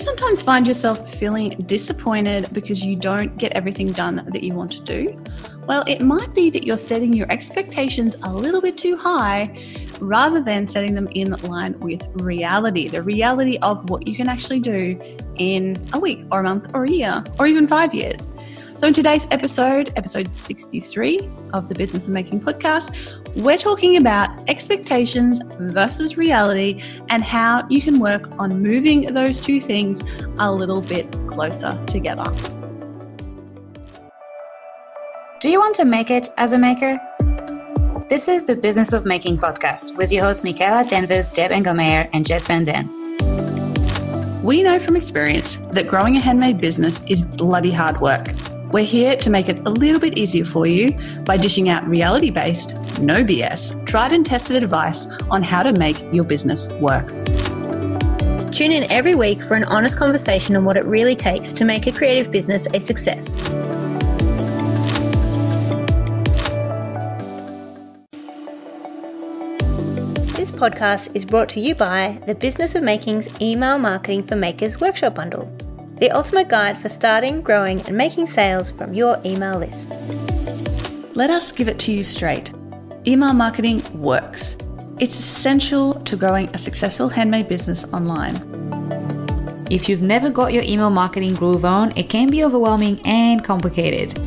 sometimes find yourself feeling disappointed because you don't get everything done that you want to do? Well, it might be that you're setting your expectations a little bit too high rather than setting them in line with reality, the reality of what you can actually do in a week or a month or a year or even five years. So, in today's episode, episode 63 of the Business of Making podcast, we're talking about expectations versus reality and how you can work on moving those two things a little bit closer together. Do you want to make it as a maker? This is the Business of Making podcast with your hosts Michaela Danvers, Deb Engelmeyer, and Jess Van Den. We know from experience that growing a handmade business is bloody hard work. We're here to make it a little bit easier for you by dishing out reality based, no BS, tried and tested advice on how to make your business work. Tune in every week for an honest conversation on what it really takes to make a creative business a success. This podcast is brought to you by the Business of Making's Email Marketing for Makers Workshop Bundle the ultimate guide for starting, growing, and making sales from your email list. Let us give it to you straight. Email marketing works. It's essential to growing a successful handmade business online. If you've never got your email marketing groove on, it can be overwhelming and complicated.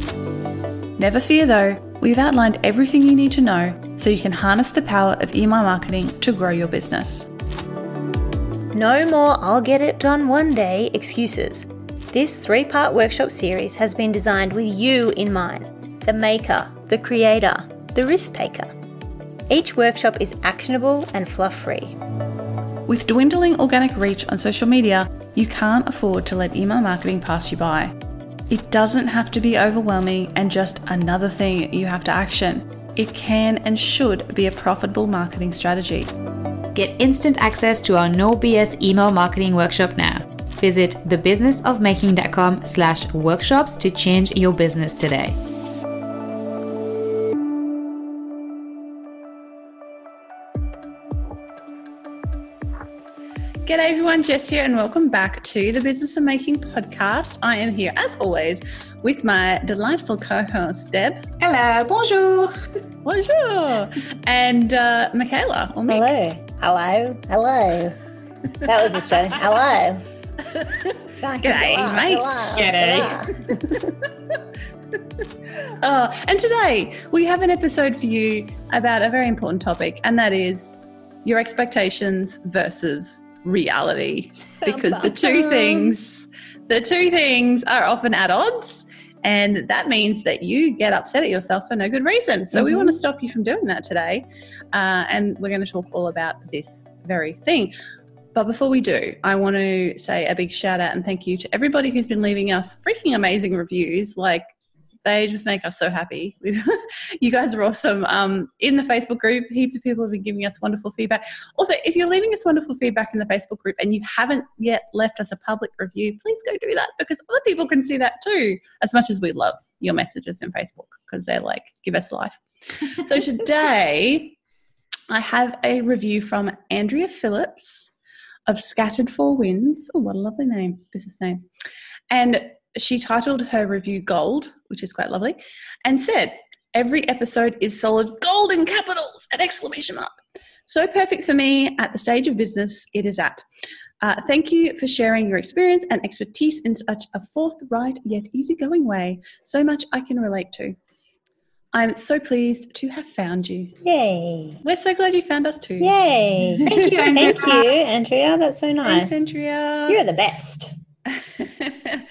Never fear though, we've outlined everything you need to know so you can harness the power of email marketing to grow your business. No more I'll get it done one day excuses. This three part workshop series has been designed with you in mind the maker, the creator, the risk taker. Each workshop is actionable and fluff free. With dwindling organic reach on social media, you can't afford to let email marketing pass you by. It doesn't have to be overwhelming and just another thing you have to action. It can and should be a profitable marketing strategy. Get instant access to our no BS email marketing workshop now. Visit thebusinessofmaking.com slash workshops to change your business today. G'day everyone, Jess here, and welcome back to the Business of Making podcast. I am here, as always, with my delightful co-host Deb. Hello, bonjour. Bonjour. And uh, Michaela. Hello. Hello. Hello. That was Australian. Hello. G'day, mates. G'day. oh, and today we have an episode for you about a very important topic, and that is your expectations versus reality. Because the two things, the two things are often at odds. And that means that you get upset at yourself for no good reason. So, mm-hmm. we want to stop you from doing that today. Uh, and we're going to talk all about this very thing. But before we do, I want to say a big shout out and thank you to everybody who's been leaving us freaking amazing reviews. Like, they just make us so happy. you guys are awesome. Um, in the Facebook group, heaps of people have been giving us wonderful feedback. Also, if you're leaving us wonderful feedback in the Facebook group and you haven't yet left us a public review, please go do that because other people can see that too, as much as we love your messages in Facebook because they're like, give us life. so today, I have a review from Andrea Phillips of Scattered Four Winds. Oh, what a lovely name, business name. And she titled her review Gold, which is quite lovely, and said, Every episode is solid gold in capitals! An exclamation mark. So perfect for me at the stage of business it is at. Uh, thank you for sharing your experience and expertise in such a forthright yet easygoing way. So much I can relate to. I'm so pleased to have found you. Yay. We're so glad you found us too. Yay. Thank you, Andrea. Thank you, Andrea. That's so nice. Thanks, Andrea. You're the best.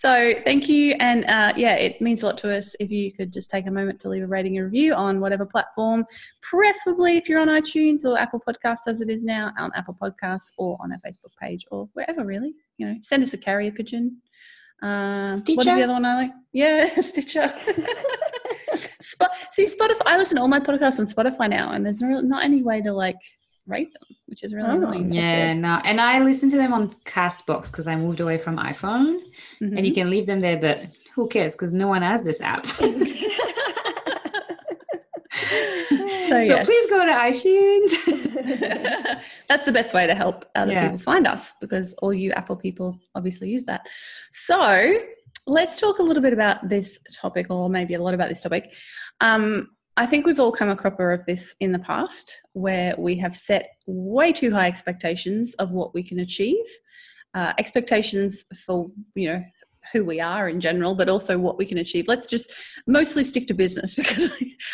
so thank you and uh, yeah it means a lot to us if you could just take a moment to leave a rating and review on whatever platform preferably if you're on itunes or apple podcasts as it is now on apple podcasts or on our facebook page or wherever really you know send us a carrier pigeon uh, what is the other one I like? Yeah, Stitcher. Spot, see, Spotify. I listen to all my podcasts on Spotify now, and there's not any way to like rate them, which is really oh, annoying. Yeah, no, and I listen to them on Castbox because I moved away from iPhone, mm-hmm. and you can leave them there, but who cares? Because no one has this app. So, yes. please go to iTunes. That's the best way to help other Yeah. people find us because all you Apple people obviously use that. So let's talk a little bit about this topic, or maybe a lot about this topic. Um, I think we've all come a cropper of this in the past where we have set way too high expectations of what we can achieve, uh, expectations for, you know, who we are in general, but also what we can achieve. Let's just mostly stick to business because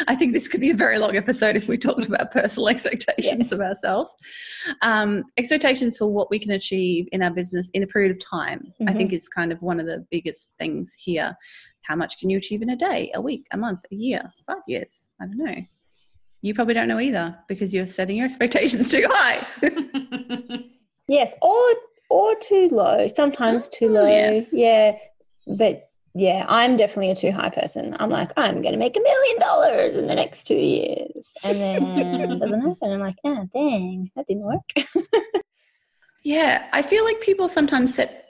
I think this could be a very long episode if we talked about personal expectations Yes. of ourselves. Um, expectations for what we can achieve in our business in a period of time, I think is kind of one of the biggest things here. How much can you achieve in a day, a week, a month, a year, five years? I don't know. You probably don't know either because you're setting your expectations too high. Yes, or or too low. Sometimes too Oh, low. yes. Yeah, but yeah, I'm definitely a too high person. I'm like, I'm going to make a million dollars in the next two years, and then it doesn't happen. I'm like, ah, dang, that didn't work. yeah, I feel like people sometimes set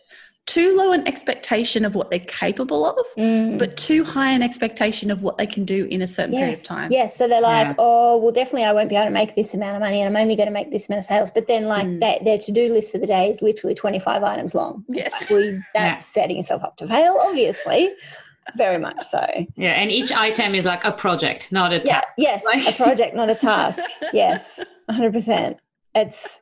too low an expectation of what they're capable of, Mm. but too high an expectation of what they can do in a certain period of time. yes. So they're like, Yeah. oh, well, definitely, I won't be able to make this amount of money, and I'm only going to make this amount of sales. But then, like, Mm. that their to do list for the day is literally 25 items long. Yes. Well, that's setting yourself up to fail, obviously. Very much so. yeah, and each item is like a project, not a Yeah, task. yes, Like- a project, not a task. Yes, 100%. It's,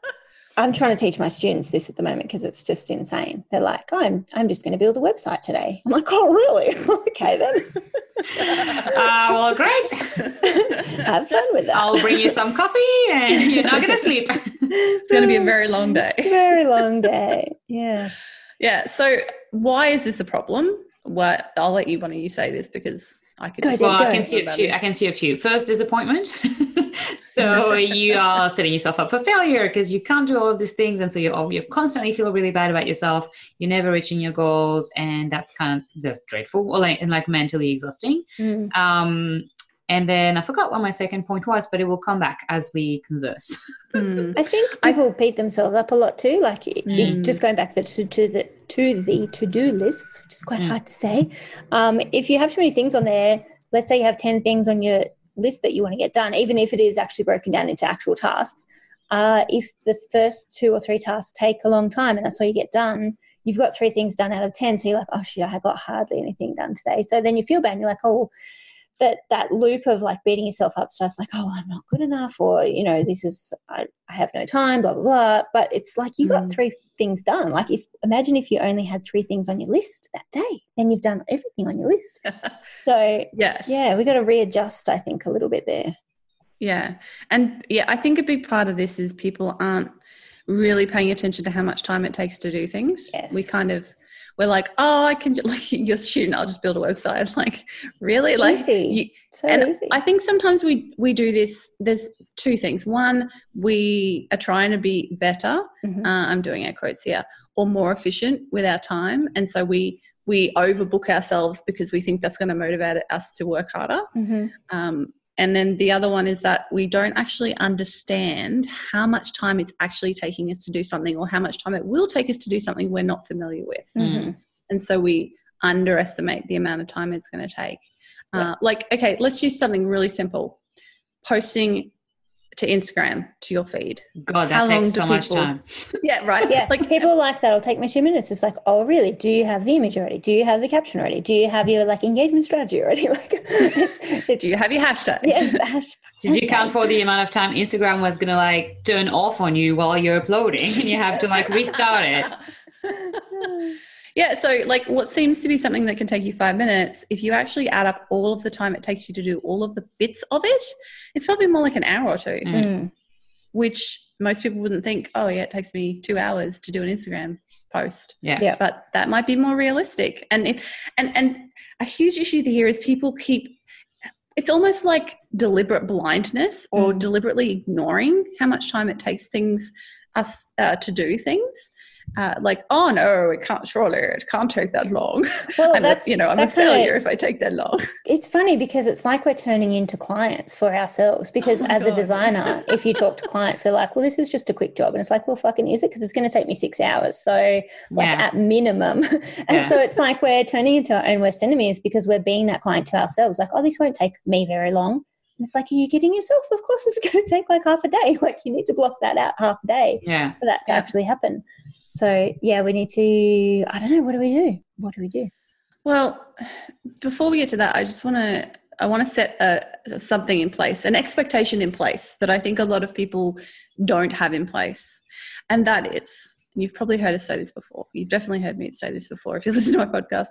I'm trying to teach my students this at the moment because it's just insane. They're like, I'm, I'm just going to build a website today. I'm like, oh, really? okay, then. Ah, well, great. Have fun with that. I'll bring you some coffee and you're not going to sleep. It's going to be a very long day. Very long day. Yes. Yeah. So why is this a problem? What I'll let you one of you say this because I could. Go, just Well, go. I can see a few. this. I can see a few. First, disappointment. so you are setting yourself up for failure because you can't do all of these things, and so you all you constantly feel really bad about yourself. You're never reaching your goals, and that's kind of that's dreadful, or like and like mentally exhausting. Mm. Um, and then I forgot what my second point was, but it will come back as we converse. Hmm. I think people beat themselves up a lot too. Like it- it- Mm. just going back the, to, to the to the to do lists, which is quite Mm. hard to say. Um, if you have too many things on there, let's say you have ten things on your list that you want to get done, even if it is actually broken down into actual tasks. Uh, if the first two or three tasks take a long time and that's all you get done, you've got three things done out of ten. So you're like, oh shit, I got hardly anything done today. So then you feel bad. And you're like, oh, that that loop of like beating yourself up starts like oh i'm not good enough or you know this is i, I have no time blah blah blah but it's like you got Mm. three things done like if imagine if you only had three things on your list that day then you've done everything on your list so yes. yeah we got to readjust i think a little bit there Yeah. And yeah, I think a big part of this is people aren't really paying attention to how much time it takes to do things. We kind of we're like, oh, I can like you're a student, I'll just build a website. Like, really? Like Easy. you, so and easy I think sometimes we we do this. There's two things. One, we are trying to be better. Mhm. Uh, I'm doing air quotes here, or more efficient with our time, and so we we overbook ourselves because we think that's going to motivate us to work harder. Mhm. Um, and then the other one is that we don't actually understand how much time it's actually taking us to do something, or how much time it will take us to do something we're not familiar with. Mhm. And so we underestimate the amount of time it's going to take. Yeah. Uh, like, okay, let's use something really simple posting to Instagram to your feed. God, that long takes do so much time. Yeah, right. yeah like people are like that'll take me two minutes it's like oh really do you have the image already do you have the caption already do you have your like engagement strategy already like it's, it's, do you have your hashtag? yes, hash- Did you count for the amount of time Instagram was gonna like turn off on you while you're uploading, and you have to like restart it? Yeah, so like what seems to be something that can take you five minutes, if you actually add up all of the time it takes you to do all of the bits of it, it's probably more like an hour or two, Mm. Which most people wouldn't think, oh, yeah, it takes me two hours to do an Instagram post. Yeah. Yeah. But that might be more realistic. And if and and a huge issue here is people keep it's almost like deliberate blindness or Mm. deliberately ignoring how much time it takes things us uh, to do things. Uh, like, oh no, it can't. Surely it can't take that long. Well, I'm a, you know, I'm a failure if I take that long. It's funny because it's like we're turning into clients for ourselves. Because Oh as a designer, if you talk to clients, they're like, "Well, this is just a quick job," and it's like, "Well, fucking is it? Because it's going to take me six hours, so like Yeah. at minimum." and Yeah. so it's like we're turning into our own worst enemies because we're being that client to ourselves. Like, "Oh, this won't take me very long." And it's like, are you kidding yourself? Of course, it's going to take like half a day. Like, you need to block that out half a day Yeah. for that to Yeah. actually happen. So, yeah, we need to, I don't know, what do we do? What do we do? Well, before we get to that, I just want to I want to set a, something in place, an expectation in place that I think a lot of people don't have in place, and that is, and you've probably heard us say this before. You've definitely heard me say this before if you listen to my podcast.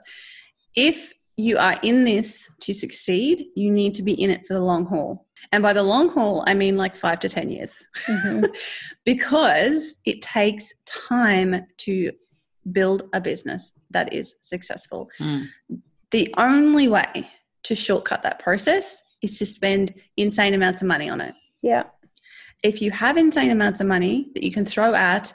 If you are in this to succeed, you need to be in it for the long haul. And by the long haul, I mean like five to 10 years, Mhm. because it takes time to build a business that is successful. Mm. The only way to shortcut that process is to spend insane amounts of money on it. Yeah. If you have insane amounts of money that you can throw at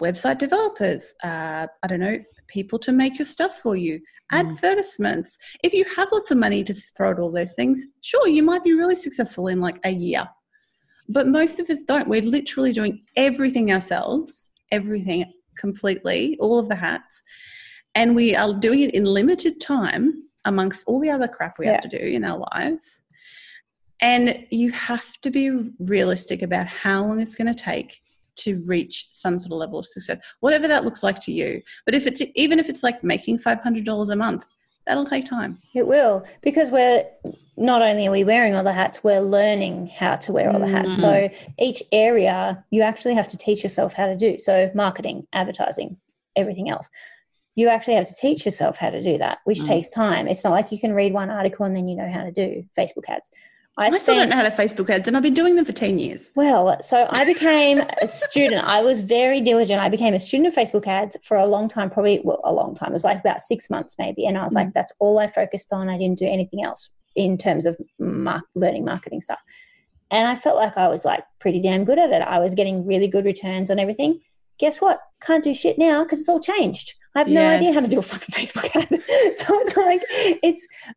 website developers, uh, I don't know, people to make your stuff for you, Mm. advertisements. If you have lots of money to throw at all those things, sure, you might be really successful in like a year. But most of us don't. We're literally doing everything ourselves, everything completely, all of the hats. And we are doing it in limited time amongst all the other crap we Yeah. have to do in our lives. And you have to be realistic about how long it's going to take to reach some sort of level of success, whatever that looks like to you. But if it's even if it's like making five hundred dollars a month, that'll take time. It will because we're not only are we wearing all the hats, we're learning how to wear all the hats. So each area you actually have to teach yourself how to do. So marketing, advertising, everything else. You actually have to teach yourself how to do that, which Mm. takes time. It's not like you can read one article and then you know how to do Facebook ads. I, still don't know how to Facebook ads, and I've been doing them for ten years. well, so I became a student. I was very diligent. I became a student of Facebook ads for a long time, probably well, a long time. It was like about six months, maybe. And I was like, mm. that's all I focused on. I didn't do anything else in terms of learning marketing stuff. And I felt like I was like pretty damn good at it. I was getting really good returns on everything. Guess what? Can't do shit now because it's all changed. I have no idea how to do a fucking Facebook ad. so it's like it's it,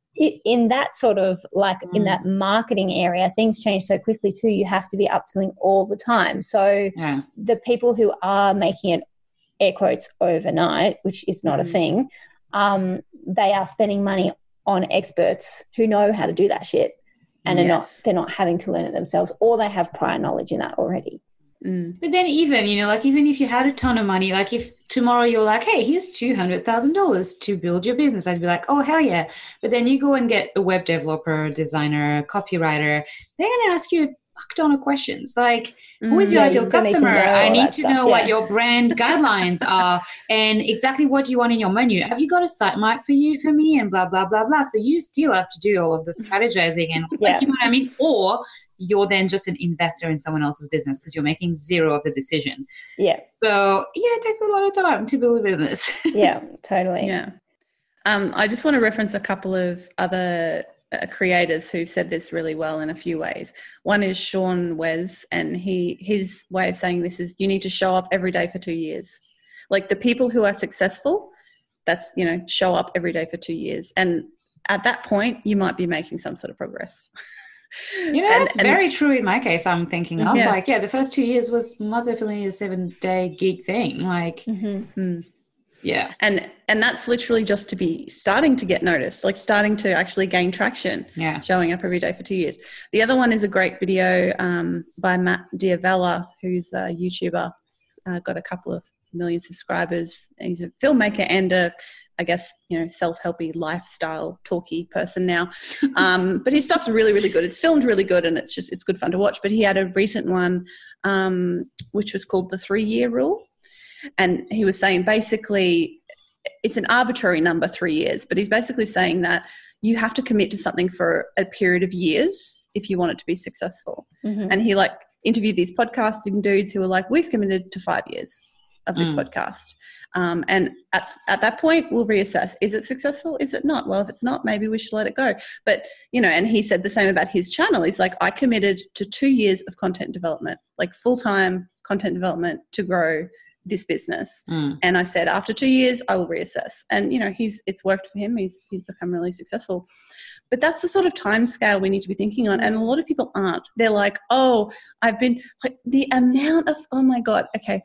in that sort of like in Mm. that marketing area, things change so quickly too. You have to be upskilling all the time. So Yeah. the people who are making it air quotes overnight, which is not a Mhm. thing, um, they are spending money on experts who know how to do that shit and are not they're not having to learn it themselves or they have prior knowledge in that already. Mm. But then even, you know, like even if you had a ton of money, like if tomorrow you're like, hey, here's two hundred thousand dollars to build your business, I'd be like, oh hell yeah. But then you go and get a web developer, designer, copywriter, they're gonna ask you a fuck ton of questions. Like, who is Mm. your Yeah, ideal still need customer? I need to stuff, know what your brand guidelines are and exactly what you want in your menu. Have you got a sitemap for you for me? And blah blah blah blah. So you still have to do all of the strategizing and like you know what I mean? Or you're then just an investor in someone else's business because you're making zero of the decision. Yeah, So yeah, it takes a lot of time to build a business. yeah, totally. Yeah. Um, I just want to reference a couple of other uh, creators who've said this really well in a few ways. One is Sean Wes, and he his way of saying this is you need to show up every day for two years. Like the people who are successful, that's you know show up every day for two years, and at that point you might be making some sort of progress. You know, And- that's and- very true in my case. I'm thinking of Yeah. like, yeah, the first two years was most definitely a seven day gig thing. Like, hmm Mm. yeah, and and that's literally just to be starting to get noticed, like starting to actually gain traction. yeah. showing up every day for two years. The other one is a great video um, by Matt D'Avella, who's a YouTuber, uh, got a couple of million subscribers. He's a filmmaker and a, I guess, you know, self-helpy lifestyle talky person now. Um, but his stuff's really, really good. It's filmed really good, and it's just it's good fun to watch. But he had a recent one, um, which was called the three-year rule, and he was saying basically it's an arbitrary number, three years, but he's basically saying that you have to commit to something for a period of years if you want it to be successful. hmm And he like interviewed these podcasting dudes who were like, we've committed to five years of this Mm. podcast. Um, and at, at that point, we'll reassess. Is it successful? Is it not? Well, if it's not, maybe we should let it go. But, you know, and he said the same about his channel. He's like, I committed to two years of content development, like full time content development to grow this business Mm. and I said after two years I will reassess. And you know he's it's worked for him. He's he's become really successful. But that's the sort of time scale we need to be thinking on. And a lot of people aren't. They're like, oh, I've been like the amount of oh my god. Okay,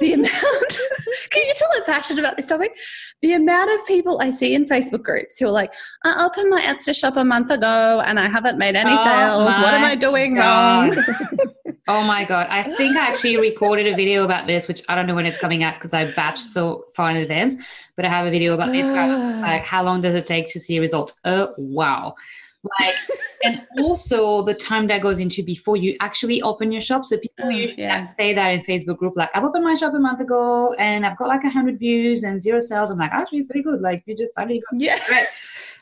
the amount. can you tell I'm passionate about this topic? The amount of people I see in Facebook groups who are like, uh, "I opened my Etsy shop a month ago and I haven't made any Oh sales. What am I doing God. wrong?" Oh my god! I think I actually recorded a video about this, which I don't know when it's coming out because I batched so far in advance. But I have a video about this. Where I was just ah. like, "How long does it take to see results?" Oh wow! Like, and also the time that goes into before you actually open your shop. So people Oh, usually yeah. say that in Facebook group, like, "I've opened my shop a month ago and I've got like hundred views and zero sales." I'm like, "Actually, it's pretty good. Like, you just started, yeah. great."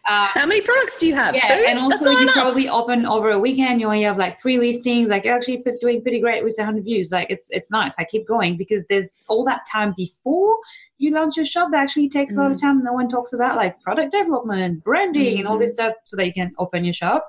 Uh, How many products do you have? yeah, Two? and also you enough. probably open over a weekend. You only have like three listings. Like you're actually doing pretty great with 100 views. Like it's it's nice. I keep going because there's all that time before you launch your shop that actually takes a lot Mm. of time. No one talks about like product development, branding, and all Mm-hmm. this stuff so that you can open your shop.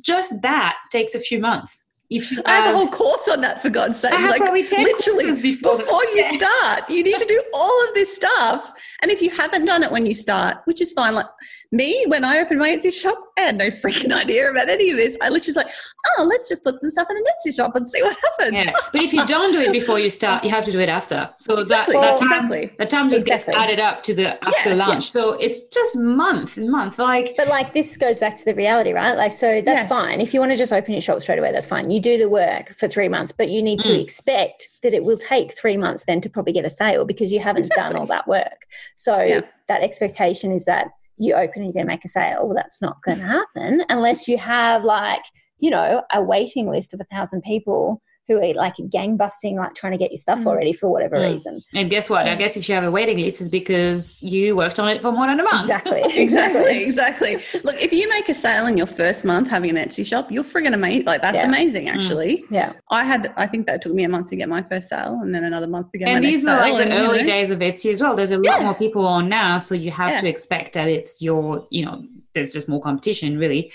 Just that takes a few months. If you I have a um, whole course on that for God's sake. I have like probably 10 literally courses before before you Yeah. start, you need to do all of this stuff. And if you haven't done it when you start, which is fine. Like me, when I opened my Etsy shop, I had no freaking idea about any of this. I literally was like, oh, let's just put some stuff in an Etsy shop and see what happens. yeah, but if you don't do it before you start, you have to do it after. So Exactly. that, that time exactly. the time just Exactly. gets added up to the after Yeah, yeah. lunch. So it's just month and month. Like But like this goes back to the reality, right? Like, so that's Yes. fine. If you want to just open your shop straight away, that's fine. You do the work for three months, but you need to Mm. expect that it will take three months then to probably get a sale because you haven't done all that work. So Yeah. that expectation is that you open and you're going to make a sale. Well, that's not going to happen unless you have like, you know, a waiting list of a thousand people who are like gangbusting, like trying to get your stuff Mm. already for whatever Mm. reason. And guess what? I guess if you have a waiting list, is because you worked on it for more than a month. Exactly. Exactly, exactly. Look, if you make a sale in your first month having an Etsy shop, you're friggin' amazing. Like that's Yeah. amazing, actually. Yeah. I had, I think that took me a month to get my first sale, and then another month to get And these were sale. like the early know, days of Etsy as well. There's a lot Yeah. more people on now, so you have Yeah. to expect that it's your, you know, there's just more competition, really.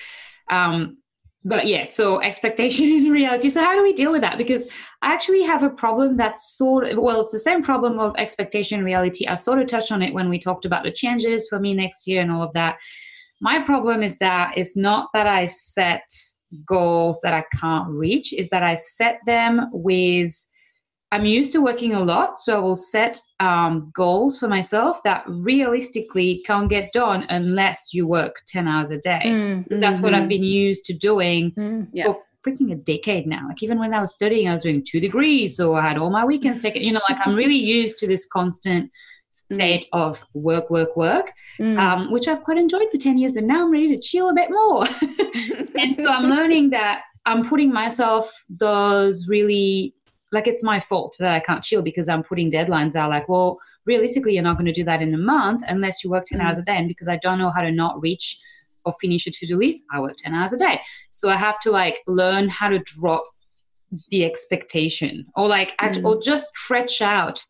Um, but yeah, so expectation and reality. So how do we deal with that? Because I actually have a problem that's sort of well, it's the same problem of expectation and reality. I sort of touched on it when we talked about the changes for me next year and all of that. My problem is that it's not that I set goals that I can't reach, is that I set them with I'm used to working a lot, so I will set um, goals for myself that realistically can't get done unless you work 10 hours a day. Mm, Because that's what I've Mhm. been used to doing mm. Yeah. for freaking a decade now. Like even when I was studying, I was doing two degrees, so I had all my weekends taken. You know, like I'm really used to this constant state of work, work, work, Mm. um, which I've quite enjoyed for 10 years, but now I'm ready to chill a bit more. and so I'm learning that I'm putting myself those really like it's my fault that I can't chill because I'm putting deadlines out. Like, well, realistically, you're not going to do that in a month unless you work 10 hours a day. And because I don't know how to not reach or finish a to do list, I work 10 hours a day. So I have to like learn how to drop the expectation or like act, Mm. or just stretch out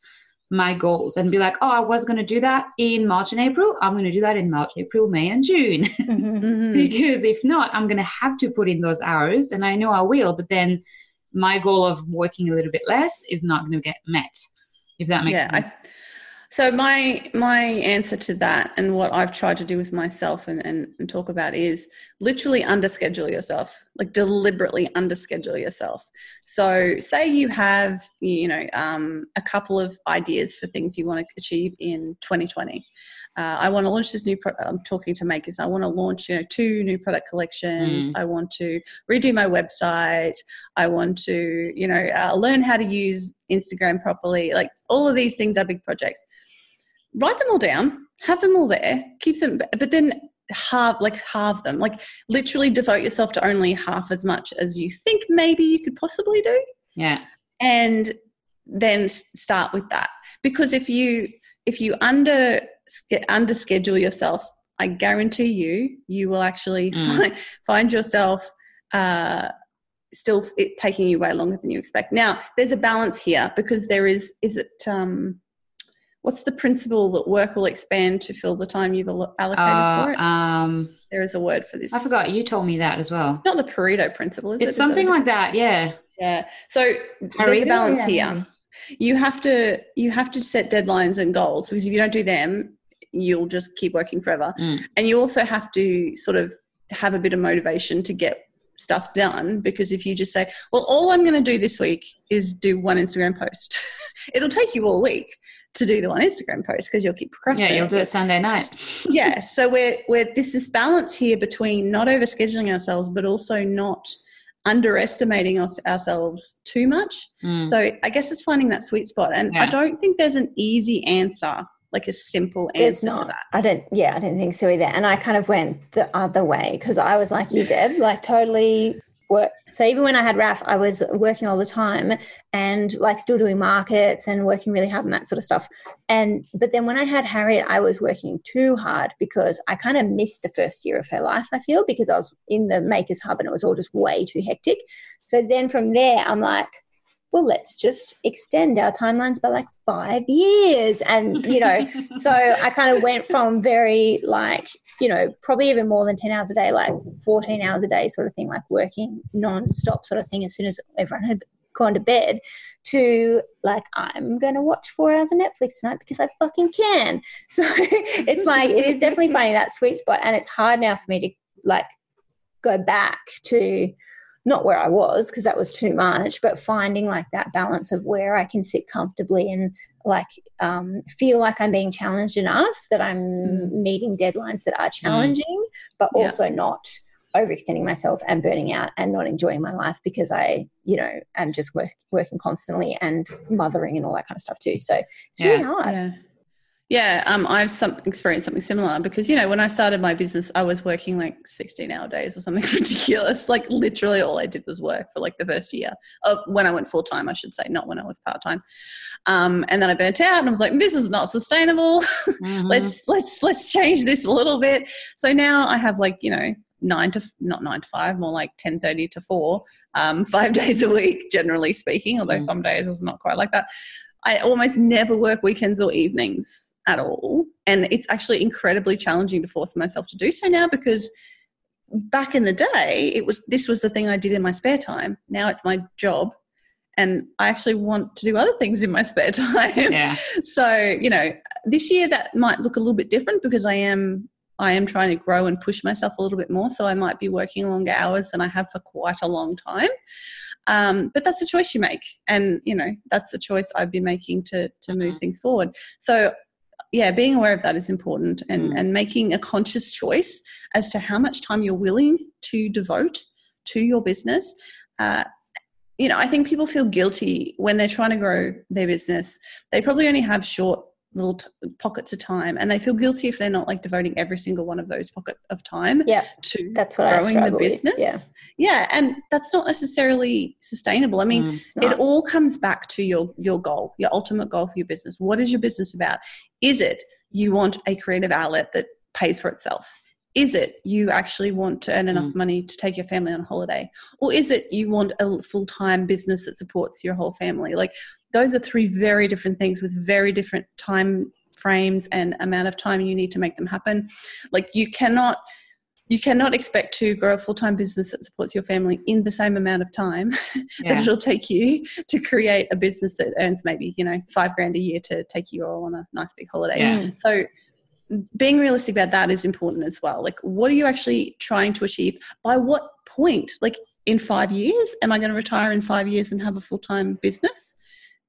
my goals and be like, oh, I was going to do that in March and April. I'm going to do that in March, April, May, and June. Mhm. Mhm. because if not, I'm going to have to put in those hours, and I know I will. But then my goal of working a little bit less is not going to get met. If that makes yeah sense. I, so my my answer to that and what i've tried to do with myself and, and, and talk about is literally underschedule yourself like deliberately underschedule yourself. So say you have you know um, a couple of ideas for things you want to achieve in 2020 uh, i want to launch this new pro- i'm talking to makers i want to launch you know two new product collections. I want to redo my website. I want to you know uh, learn how to use instagram properly. Like all of these things are big projects. Write them all down have them all there keep them but then halve like halve them like literally devote yourself to only half as much as you think maybe you could possibly do yeah. and then start with that because if you if you under under schedule yourself i guarantee you you will actually Mm. find find yourself uh still it taking you way longer than you expect now there's a balance here because there is is it um what's the principle that work will expand to fill the time you've allo- allocated for Uh, it um, there is a word for this I forgot you told me that as well. not the pareto principle is it? It's something a- like that. Yeah. yeah so there's a balance Yeah, here you have to you have to set deadlines and goals because if you don't do them you'll just keep working forever Mm. and you also have to sort of have a bit of motivation to get stuff done because if you just say, well, all I'm going to do this week is do one Instagram post, it'll take you all week to do the one Instagram post because you'll keep procrastinating. Yeah, you'll do it Sunday night. yeah. So we're, we're, there's this balance here between not overscheduling ourselves, but also not underestimating us, ourselves too much. Mm. So I guess it's finding that sweet spot. And I don't think there's an easy answer, like a simple answer to not. that. I don't. Yeah, I don't think so either. And I kind of went the other way because I was like you, Deb, like totally work. So even when I had RAF, I was working all the time and like still doing markets and working really hard and that sort of stuff. And but then when I had Harriet, I was working too hard because I kind of missed the first year of her life. I feel because I was in the Makers Hub and it was all just way too hectic. So then from there, I'm like. Well, let's just extend our timelines by like five years. And, you know, so I kind of went from very like, you know, probably even more than 10 hours a day, like 14 hours a day sort of thing, like working non-stop sort of thing as soon as everyone had gone to bed to like, I'm going to watch four hours of Netflix tonight because I fucking can. So it's like, it is definitely finding that sweet spot. And it's hard now for me to like go back to not where I was because that was too much, but finding like that balance of where I can sit comfortably and like um, feel like I'm being challenged enough that I'm Mm. meeting deadlines that are challenging, but Yeah. also not overextending myself and burning out and not enjoying my life because I, you know, am just work, working constantly and mothering and all that kind of stuff too. So it's really hard. Yeah. Yeah, um, I've some, experienced something similar because you know when I started my business, I was working like sixteen hour days or something ridiculous. Like literally, all I did was work for like the first year of when I went full time. I should say, not when I was part time. Um, and then I burnt out, and I was like, "This is not sustainable. Mhm. let's let's let's change this a little bit." So now I have like you know nine to not nine to five, more like ten thirty to four, um, five days a week, generally speaking. Although Mm. some days it's not quite like that. I almost never work weekends or evenings at all. And it's actually incredibly challenging to force myself to do so now because back in the day, it was this was the thing I did in my spare time. Now it's my job. And I actually want to do other things in my spare time. yeah. So, you know, this year that might look a little bit different because I am I am trying to grow and push myself a little bit more. So I might be working longer hours than I have for quite a long time. Um, but that's a choice you make, and you know that's a choice I've been making to to move Mhm. things forward. So yeah, being aware of that is important, and Mm. and making a conscious choice as to how much time you're willing to devote to your business. Uh, you know, I think people feel guilty when they're trying to grow their business. They probably only have short little t- pockets of time, and they feel guilty if they're not like devoting every single one of those pocket of time Yeah, to that's what growing the with. business. Yeah. yeah, and that's not necessarily sustainable. I mean, Mm. It all comes back to your your goal, your ultimate goal for your business. What is your business about? Is it you want a creative outlet that pays for itself? Is it you actually want to earn enough Mm. money to take your family on holiday? Or is it you want a full time business that supports your whole family? Like those are three very different things with very different time frames and amount of time you need to make them happen. Like you cannot you cannot expect to grow a full-time business that supports your family in the same amount of time that it'll take you to create a business that earns maybe you know five grand a year to take you all on a nice big holiday. Yeah. Mm. so being realistic about that is important as well. Like what are you actually trying to achieve? By what point? Like in five years? Am i going to retire in five years and have a full-time business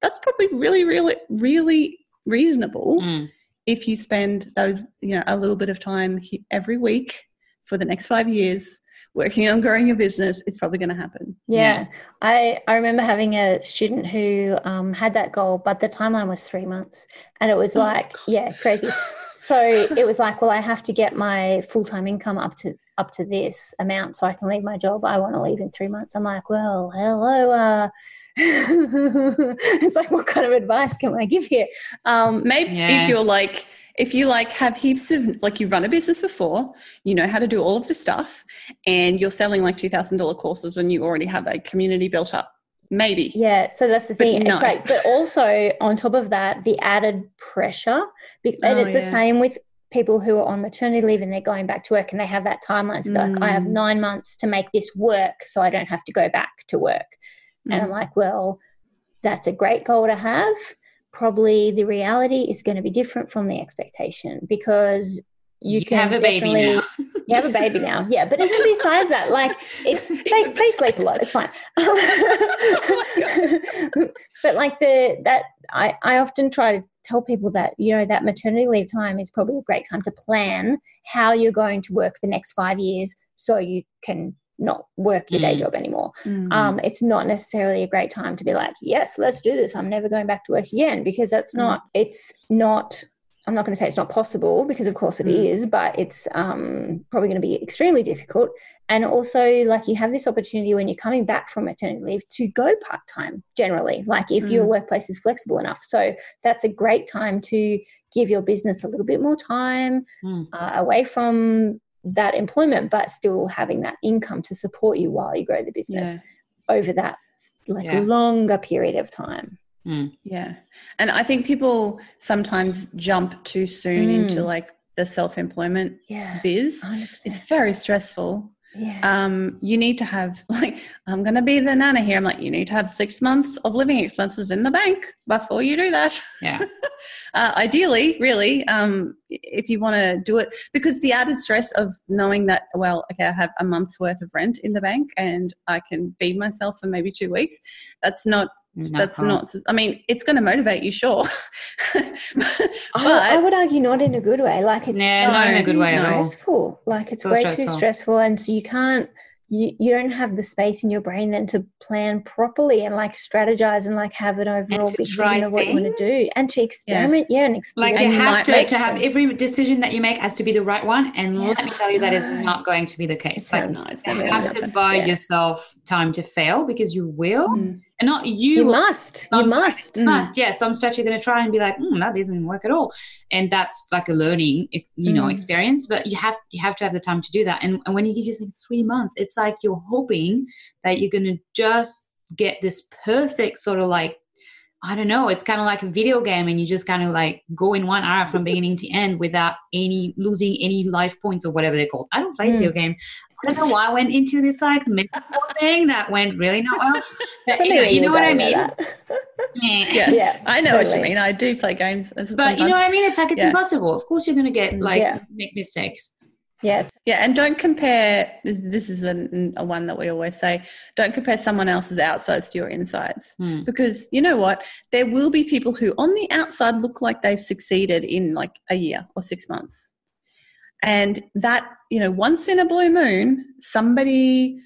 that's probably really really really reasonable Mm. if you spend those you know a little bit of time he- every week for the next five years working on growing your business it's probably going to happen Yeah. I, I remember having a student who um, had that goal, but the timeline was three months. And it was Oh, like, God. yeah, crazy. So it was like, well, I have to get my full time income up to up to this amount so I can leave my job. I want to leave in three months. I'm like, well, hello. Uh, it's like, what kind of advice can I give here? Um, maybe Yeah. if you're like if you like have heaps of like you've run a business before you know how to do all of the stuff and you're selling like $2000 courses and you already have a community built up maybe Yeah, so that's the But thing. no. It's like, but also on top of that, the added pressure, be- and Oh, it's the yeah. same with people who are on maternity leave and they're going back to work and they have that timeline. So they're like, I have Mm. nine months to make this work, so I don't have to go back to work. And I'm Mm. like, well, that's a great goal to have. Probably the reality is going to be different from the expectation because you, You can have a baby now. You have a baby now. Yeah, but even besides that, like it's they, they sleep a lot. It's fine. Oh but like the that I, I often try to tell people that, you know, that maternity leave time is probably a great time to plan how you're going to work the next five years so you can not work your day Mm. job anymore. Mm. Um, it's not necessarily a great time to be like, yes, let's do this. I'm never going back to work again because that's Mm. not, it's not, I'm not going to say it's not possible because of course it is, Mm. but it's um, probably going to be extremely difficult. And also, like, you have this opportunity when you're coming back from maternity leave to go part time generally, like if your Mm. workplace is flexible enough. So that's a great time to give your business a little bit more time Mm. uh, away from that employment, but still having that income to support you while you grow the business yeah. over that like Yeah. longer period of time. Mm. Yeah. And I think people sometimes jump too soon Mm. into like the self employment Yeah. biz. 100%. It's very stressful. Yeah. Um, you need to have like I'm gonna be the nana here. I'm like, you need to have six months of living expenses in the bank before you do that. Yeah. uh, ideally, really, um, if you want to do it, because the added stress of knowing that, well, okay, I have a month's worth of rent in the bank and I can feed myself for maybe two weeks. That's not that's not i mean it's going to motivate you sure I, I would argue not in a good way. Like it's Yeah, not in a good way at all. stressful. Like it's So way stressful. too stressful, and so you can't. You, you don't have the space in your brain then to plan properly and like strategize and like have an overall to vision try of what you want to things. do and to experiment yeah, and explore Like you you have to, to have every decision that you make has to be the right one. And let me tell you, that is not going to be the case. Like, sounds- No, you have gonna buy Yeah. yourself time to fail because you will, Mm. And not you. you must you stuff- must you must. Yeah, some stuff you're going to try and be like, mm, that doesn't work at all, and that's like a learning, you know, Mm. experience. But you have you have to have the time to do that. And, and when you give yourself three months, it's like you're hoping that you're going to just get this perfect sort of like I don't know. It's kind of like a video game, and you just kind of like go in one hour from beginning to end without any losing any life points or whatever they're called. I don't play Mm. video game. I don't know why I went into this like thing that went really not well. But, you know, you know what I mean? Yeah. yeah Yeah, i know what you mean i do play games as But you know what I mean? It's like it's Yeah. impossible. Of course, you're going to get like Yeah. make mistakes. yeah yeah and don't compare this, this is a, a one that we always say don't compare someone else's outsides to your insides Hmm. because you know what there will be people who on the outside look like they've succeeded in like a year or six months and that you know once in a blue moon somebody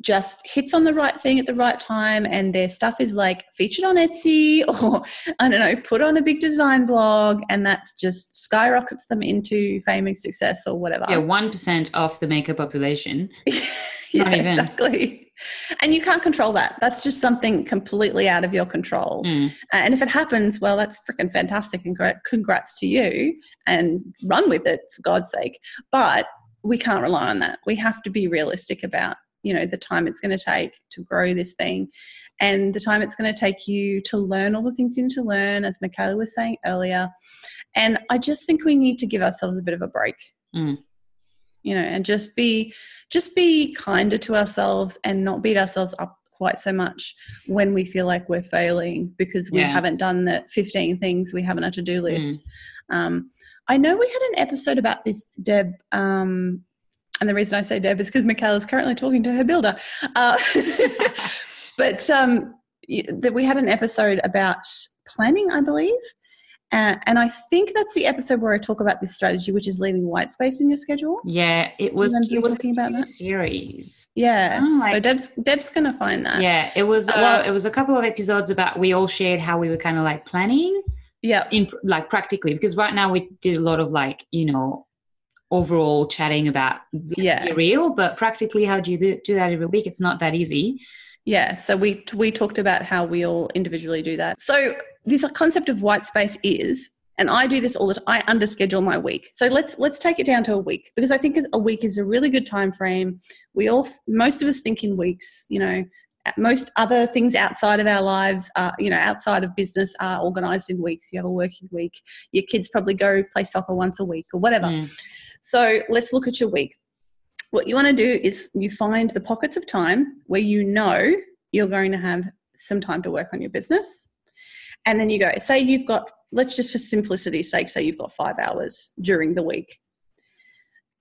just hits on the right thing at the right time and their stuff is like featured on Etsy or I don't know put on a big design blog and that's just skyrockets them into fame and success or whatever Yeah, one percent of the makeup population. yeah, Not even. exactly. And you can't control that. That's just something completely out of your control. Mm. And if it happens, well, that's freaking fantastic and congrats to you and run with it for God's sake. But we can't rely on that. We have to be realistic about, you know, the time it's going to take to grow this thing and the time it's going to take you to learn all the things you need to learn, as Michaela was saying earlier. And I just think we need to give ourselves a bit of a break. Mm. You know, and just be just be kinder to ourselves and not beat ourselves up quite so much when we feel like we're failing because we Yeah. haven't done the 15 things we have on our to-do Mm. list. Um, I know we had an episode about this, Deb, um, and the reason I say Deb is because Michaela's currently talking to her builder. Uh, but um, that we had an episode about planning, I believe. Uh, and I think that's the episode where I talk about this strategy, which is leaving white space in your schedule. Yeah, it was. It was talking about a that? series. Yeah. Oh, so Deb's Deb's gonna find that. Yeah, it was. Uh, well- it was a couple of episodes about we all shared how we were kind of like planning Yeah. in like practically because right now we did a lot of like you know overall chatting about the Yeah. real, but practically how do you do, do that every week? It's not that easy. Yeah, so we we talked about how we all individually do that. So this concept of white space is, and I do this all the time. I underschedule my week. So let's let's take it down to a week because I think a week is a really good time frame. We all, most of us, think in weeks. You know, most other things outside of our lives, are, you know, outside of business, are organized in weeks. You have a working week. Your kids probably go play soccer once a week or whatever. Mm. So let's look at your week. What you want to do is you find the pockets of time where you know you're going to have some time to work on your business. And then you go, say you've got, let's just for simplicity's sake, say you've got five hours during the week.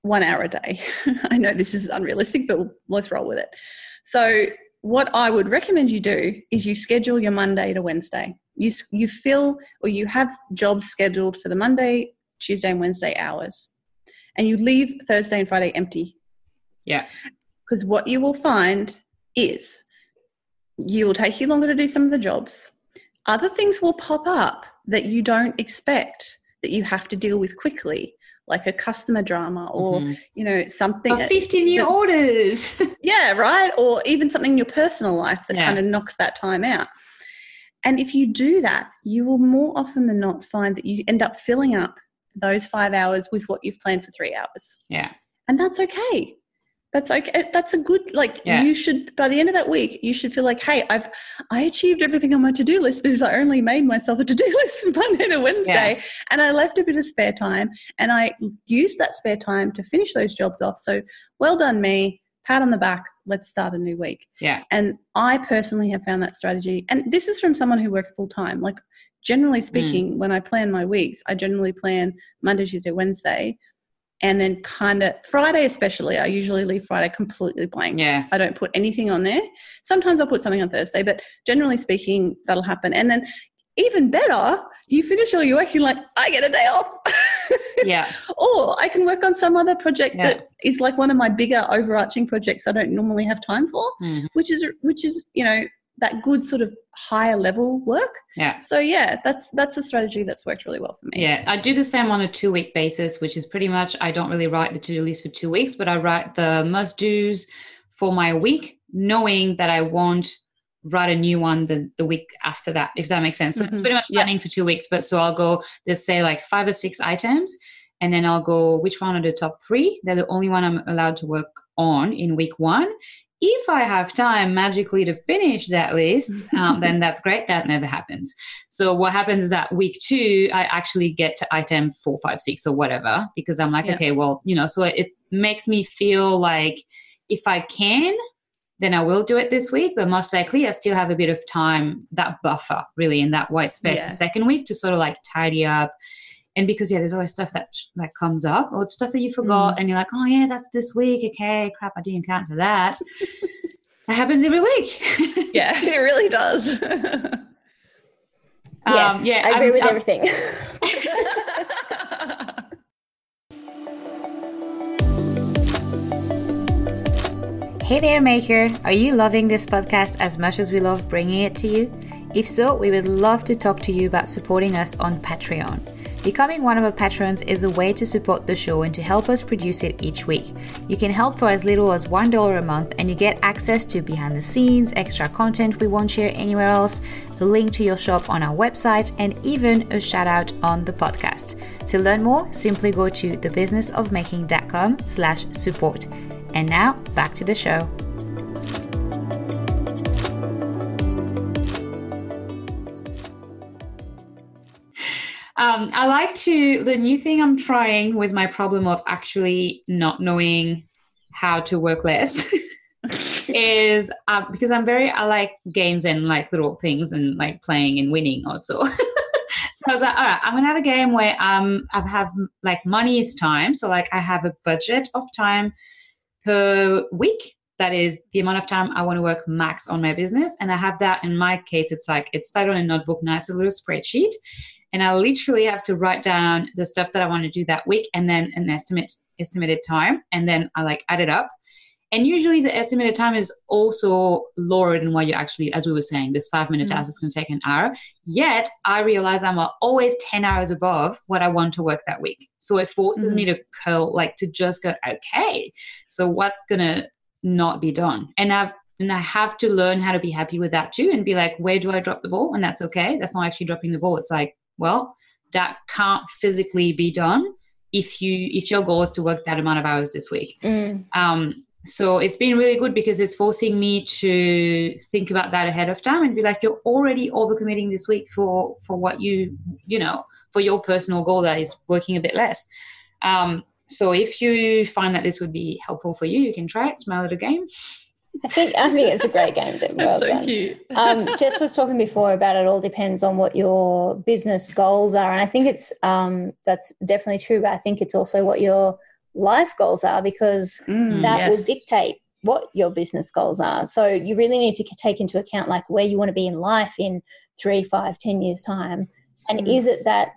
one hour a day. I know this is unrealistic, but let's roll with it. So, what I would recommend you do is you schedule your Monday to Wednesday. You, you fill or you have jobs scheduled for the Monday, Tuesday, and Wednesday hours. And you leave Thursday and Friday empty. Yeah. Because what you will find is you will take you longer to do some of the jobs. Other things will pop up that you don't expect that you have to deal with quickly like a customer drama or mm-hmm. you know something or 50 new that, orders yeah right or even something in your personal life that yeah. kind of knocks that time out and if you do that you will more often than not find that you end up filling up those five hours with what you've planned for three hours. Yeah. And that's okay. That's like eh, that's a good like yeah. you should by the end of that week you should feel like hey i've i achieved everything on my to-do list because i only made myself a to-do list from monday to wednesday. Yeah. and i left a bit of spare time and i used that spare time to finish those jobs off. So well done me pat on the back let's start a new week yeah and i personally have found that strategy and this is from someone who works full time like generally speaking mm. when i plan my weeks i generally plan monday tuesday wednesday and then kind of Friday especially I usually leave Friday completely blank. Yeah. I don't put anything on there. Sometimes I'll put something on Thursday, but generally speaking that'll happen. And then even better, you finish all your work, you're like, I get a day off. yeah. or I can work on some other project yeah. that is like one of my bigger overarching projects I don't normally have time for, mm-hmm. which is which is, you know, that good sort of higher level work. Yeah. So yeah, that's that's a strategy that's worked really well for me. Yeah, I do the same on a two week basis, which is pretty much I don't really write the to do list for two weeks, but I write the must dos for my week, knowing that I won't write a new one the, the week after that, if that makes sense. So mm-hmm. it's pretty much planning yeah. for two weeks, but so I'll go just say like five or six items, and then I'll go which one are the top three. They're the only one I'm allowed to work on in week one if I have time magically to finish that list, um, then that's great. That never happens. So what happens is that week two, I actually get to item four, five, six, or whatever because I'm like, yeah. okay, well, you know, so it makes me feel like if I can, then I will do it this week. But most likely, I still have a bit of time, that buffer really in that white space, yeah. the second week to sort of like tidy up and because yeah there's always stuff that that comes up or stuff that you forgot mm. and you're like oh yeah that's this week okay crap i didn't count for that that happens every week yeah it really does yes um, yeah i agree I'm, with I'm, everything Hey there, Maker! Are you loving this podcast as much as we love bringing it to you? If so, we would love to talk to you about supporting us on Patreon. Becoming one of our patrons is a way to support the show and to help us produce it each week. You can help for as little as $1 a month and you get access to behind the scenes, extra content we won't share anywhere else, a link to your shop on our website, and even a shout out on the podcast. To learn more, simply go to thebusinessofmaking.com slash support. And now back to the show. Um, I like to, the new thing I'm trying was my problem of actually not knowing how to work less is uh, because I'm very, I like games and like little things and like playing and winning also. so I was like, all right, I'm gonna have a game where um I have like money is time. So like I have a budget of time per week. That is the amount of time I want to work max on my business. And I have that in my case, it's like it's started on a notebook nice little spreadsheet and I literally have to write down the stuff that I want to do that week and then an estimate estimated time and then I like add it up. And usually the estimated time is also lower than what you actually, as we were saying, this five minute mm-hmm. task is going to take an hour. Yet I realize I'm always 10 hours above what I want to work that week. So it forces mm-hmm. me to curl, like to just go, okay, so what's going to not be done? And I've and I have to learn how to be happy with that too and be like, where do I drop the ball? And that's okay. That's not actually dropping the ball. It's like, well that can't physically be done if you if your goal is to work that amount of hours this week mm. um, so it's been really good because it's forcing me to think about that ahead of time and be like you're already overcommitting this week for for what you you know for your personal goal that is working a bit less um, so if you find that this would be helpful for you you can try it smile at a game I think I think it's a great game. Well so done. cute. um, Jess was talking before about it all depends on what your business goals are, and I think it's um, that's definitely true. But I think it's also what your life goals are because Mm, that yes. will dictate what your business goals are. So you really need to take into account like where you want to be in life in three, five, ten years time, and Mm. is it that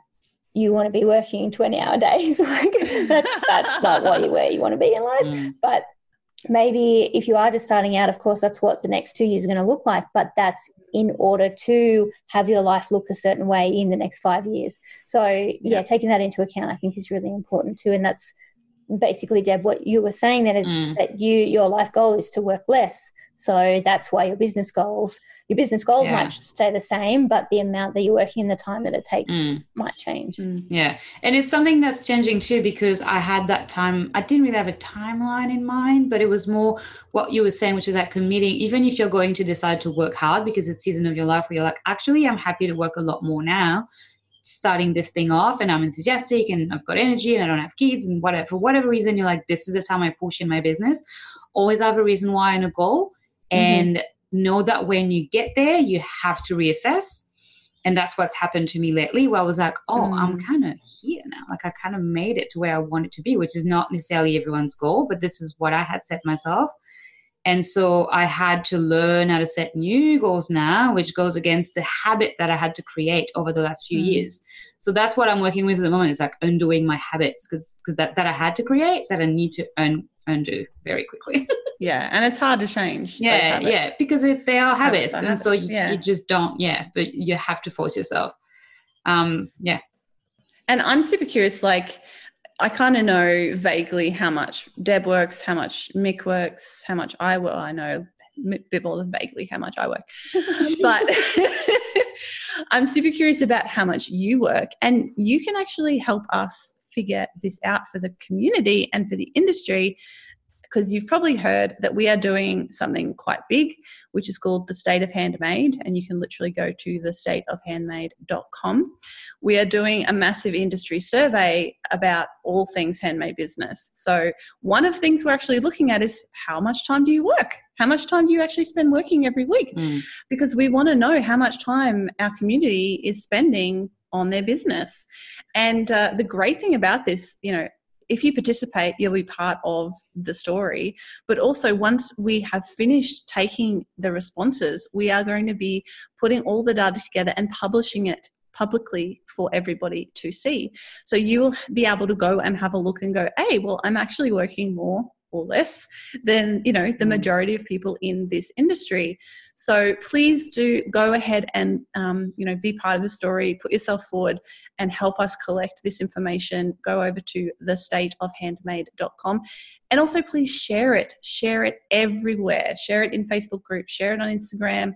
you want to be working twenty hour days? like that's that's not what you where you want to be in life. Mm. But maybe if you are just starting out, of course, that's what the next two years are going to look like. But that's in order to have your life look a certain way in the next five years. So yeah, Yeah. taking that into account, I think, is really important too. And that's basically, Deb, what you were saying then is Mm. that you your life goal is to work less. So that's why your business goals, your business goals Yeah. might stay the same, but the amount that you're working and the time that it takes Mm. might change. Mm. Yeah. And it's something that's changing too because I had that time, I didn't really have a timeline in mind, but it was more what you were saying, which is that committing, even if you're going to decide to work hard because it's season of your life where you're like, actually, I'm happy to work a lot more now, starting this thing off, and I'm enthusiastic and I've got energy and I don't have kids and whatever. For whatever reason, you're like, this is the time I push in my business. Always have a reason why and a goal. Mm-hmm. And know that when you get there, you have to reassess and that's what's happened to me lately where i was like oh i'm mm. kind of here now like i kind of made it to where i want it to be which is not necessarily everyone's goal but this is what i had set myself and so i had to learn how to set new goals now which goes against the habit that i had to create over the last few Mm. years so that's what i'm working with at the moment is like undoing my habits because that, that i had to create that i need to un- undo very quickly Yeah, and it's hard to change. those yeah yeah because it, they are Habits habits, are and so you, yeah. you just don't yeah but you have to force yourself um yeah And I'm super curious, like, I kind of know vaguely how much Deb works, how much Mick works, how much I work. I know a bit more than vaguely how much I work. But I'm super curious about how much you work. And you can actually help us figure this out for the community and for the industry. Because you've probably heard that we are doing something quite big, which is called the State of Handmade. And you can literally go to thestateofhandmade.com we are doing a massive industry survey about all things handmade business. So, one of the things we're actually looking at is how much time do you work? How much time do you actually spend working every week? Mm. Because we want to know how much time our community is spending on their business. And uh, the great thing about this, you know, if you participate, you'll be part of the story. But also, once we have finished taking the responses, we are going to be putting all the data together and publishing it publicly for everybody to see. So you'll be able to go and have a look and go, hey, well, I'm actually working more or less than you know the Mm. majority of people in this industry. So please do go ahead and um, you know be part of the story, put yourself forward, and help us collect this information. Go over to thestateofhandmade.com, and also please share it. Share it everywhere. Share it in Facebook groups. Share it on Instagram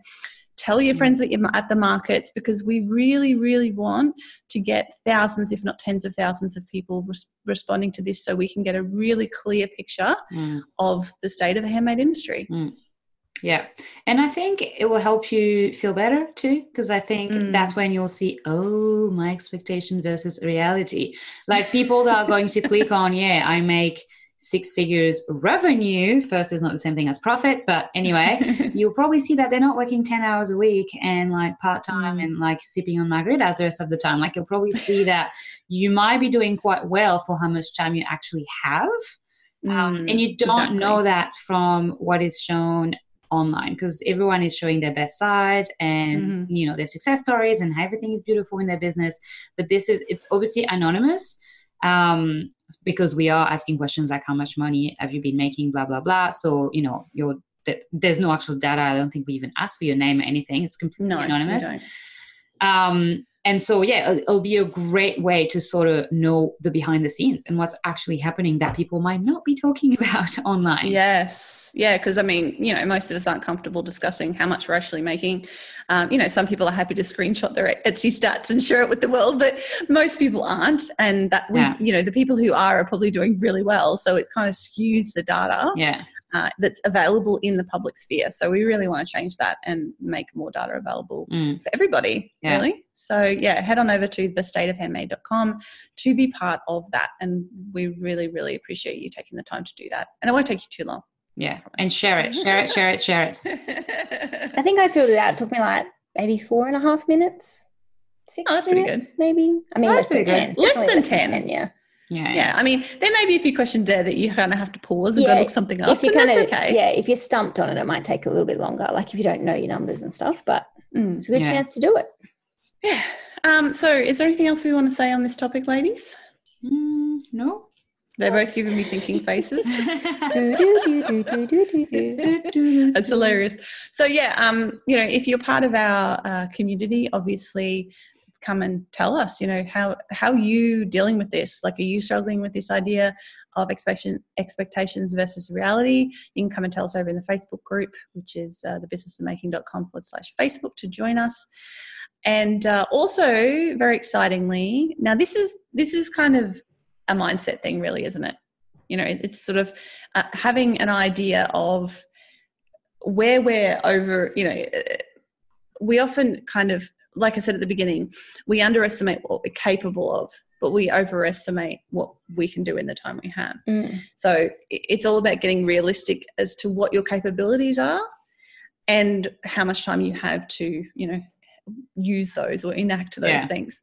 tell your Mm. friends that you're at the markets because we really really want to get thousands if not tens of thousands of people res- responding to this so we can get a really clear picture Mm. of the state of the handmade industry Yeah. And I think it will help you feel better too, because I think Mm. that's when you'll see, oh, my expectation versus reality. Like people that are going to click on, yeah, I make six figures revenue. First is not the same thing as profit, but anyway, you'll probably see that they're not working 10 hours a week and like part time and like sipping on margaritas the rest of the time. Like you'll probably see that you might be doing quite well for how much time you actually have. Um, Mm, and you don't exactly. know that from what is shown online because everyone is showing their best side and Mhm. you know their success stories and how everything is beautiful in their business but this is it's obviously anonymous um because we are asking questions like how much money have you been making? Blah blah blah. So you know your th- there's no actual data. I don't think we even ask for your name or anything. It's completely no anonymous. Um, and so, yeah, it'll, it'll be a great way to sort of know the behind the scenes and what's actually happening that people might not be talking about online. Yes. Yeah. Because I mean, you know, most of us aren't comfortable discussing how much we're actually making. Um, you know, some people are happy to screenshot their Etsy stats and share it with the world, but most people aren't. And that, we, Yeah. you know, the people who are are probably doing really well. So it kind of skews the data Yeah. Uh, that's available in the public sphere. So we really want to change that and make more data available Mm. for everybody, Yeah. really. So, yeah, head on over to thestateofhandmade.com to be part of that. And we really, really appreciate you taking the time to do that. And it won't take you too long. Yeah. And share it, share it, share it, share it. I think I filled it out. It took me like maybe four and a half minutes. Six Oh, that's pretty minutes, maybe. I mean, Oh, less that's than pretty 10. good. Less Definitely than 10. Yeah. Yeah. Yeah, I mean, there may be a few questions there that you kind of have to pause and Yeah, go look something up. if you and kind of that's okay. yeah, if you're stumped on it, it might take a little bit longer. Like if you don't know your numbers and stuff, but Mm. it's a good Yeah. chance to do it. Yeah. Um, so, is there anything else we want to say on this topic, ladies? Mm, no. They're both giving me thinking faces. That's hilarious. So yeah, um, you know, if you're part of our uh, community, obviously, come and tell us. You know how how you dealing with this? Like, are you struggling with this idea of expectation expectations versus reality? You can come and tell us over in the Facebook group, which is uh, thebusinessofmaking.com forward slash Facebook to join us. And uh, also, very excitingly, now this is this is kind of a mindset thing, really, isn't it? You know, it's sort of uh, having an idea of where we're over, you know, we often kind of, like I said at the beginning, we underestimate what we're capable of, but we overestimate what we can do in the time we have. Mm. So it's all about getting realistic as to what your capabilities are and how much time you have to, you know, use those or enact those Yeah. things.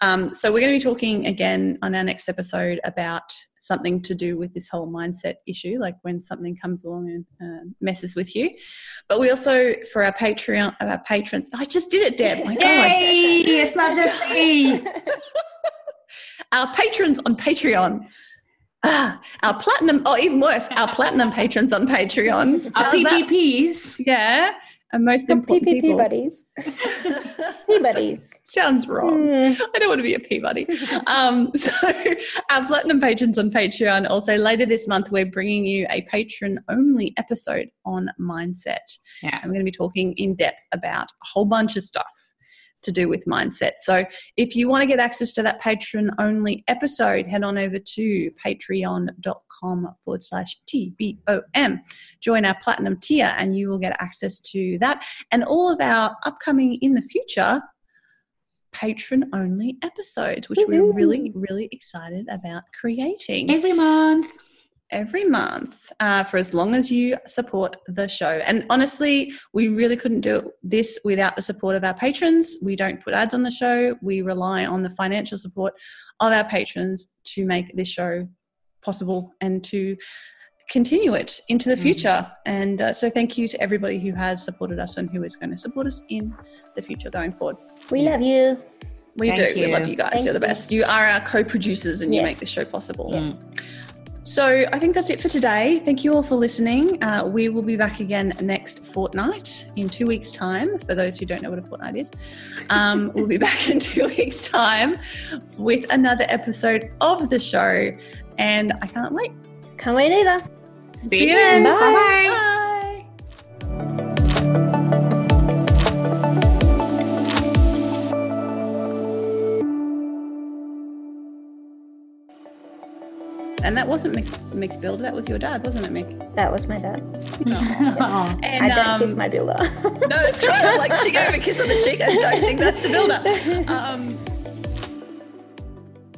Um, so we're going to be talking again on our next episode about something to do with this whole mindset issue, like when something comes along and uh, messes with you. But we also, for our Patreon, our patrons, I just did it, Deb. My God Yay! It's not just me. our patrons on Patreon. Ah, our platinum, or even worse, our platinum patrons on Patreon. Our PPPs. Yeah, and most The important PPP people. buddies. P buddies. Sounds wrong. Mm. I don't want to be a P buddy. Um, so, our platinum patrons on Patreon. Also, later this month, we're bringing you a patron only episode on mindset. Yeah. And we're going to be talking in depth about a whole bunch of stuff to do with mindset. So if you want to get access to that patron only episode, head on over to patreon.com forward slash TBOM. Join our platinum tier and you will get access to that and all of our upcoming in the future patron only episodes, which we're really, really excited about creating Every month. Every month uh, for as long as you support the show. And honestly, we really couldn't do this without the support of our patrons. We don't put ads on the show, we rely on the financial support of our patrons to make this show possible and to continue it into the Mhm. future. And uh, so, thank you to everybody who has supported us and who is going to support us in the future going forward. We love you. We Thank do. We love you guys. Thank You're the best. You are our co producers and you make this show possible. Yes. So I think that's it for today. Thank you all for listening. Uh, we will be back again next fortnight in two weeks' time. For those who don't know what a fortnight is, um, we'll be back in two weeks' time with another episode of the show. And I can't wait. Can't wait either. See, you you then. then. Bye. Bye-bye. Bye. And that wasn't Mick's, Mick's builder. That was your dad, wasn't it, Mick? That was my dad. Aw. And, I don't um, kiss my builder. No, that's right. Like, she gave him a kiss on the cheek. I don't think that's the builder. Um,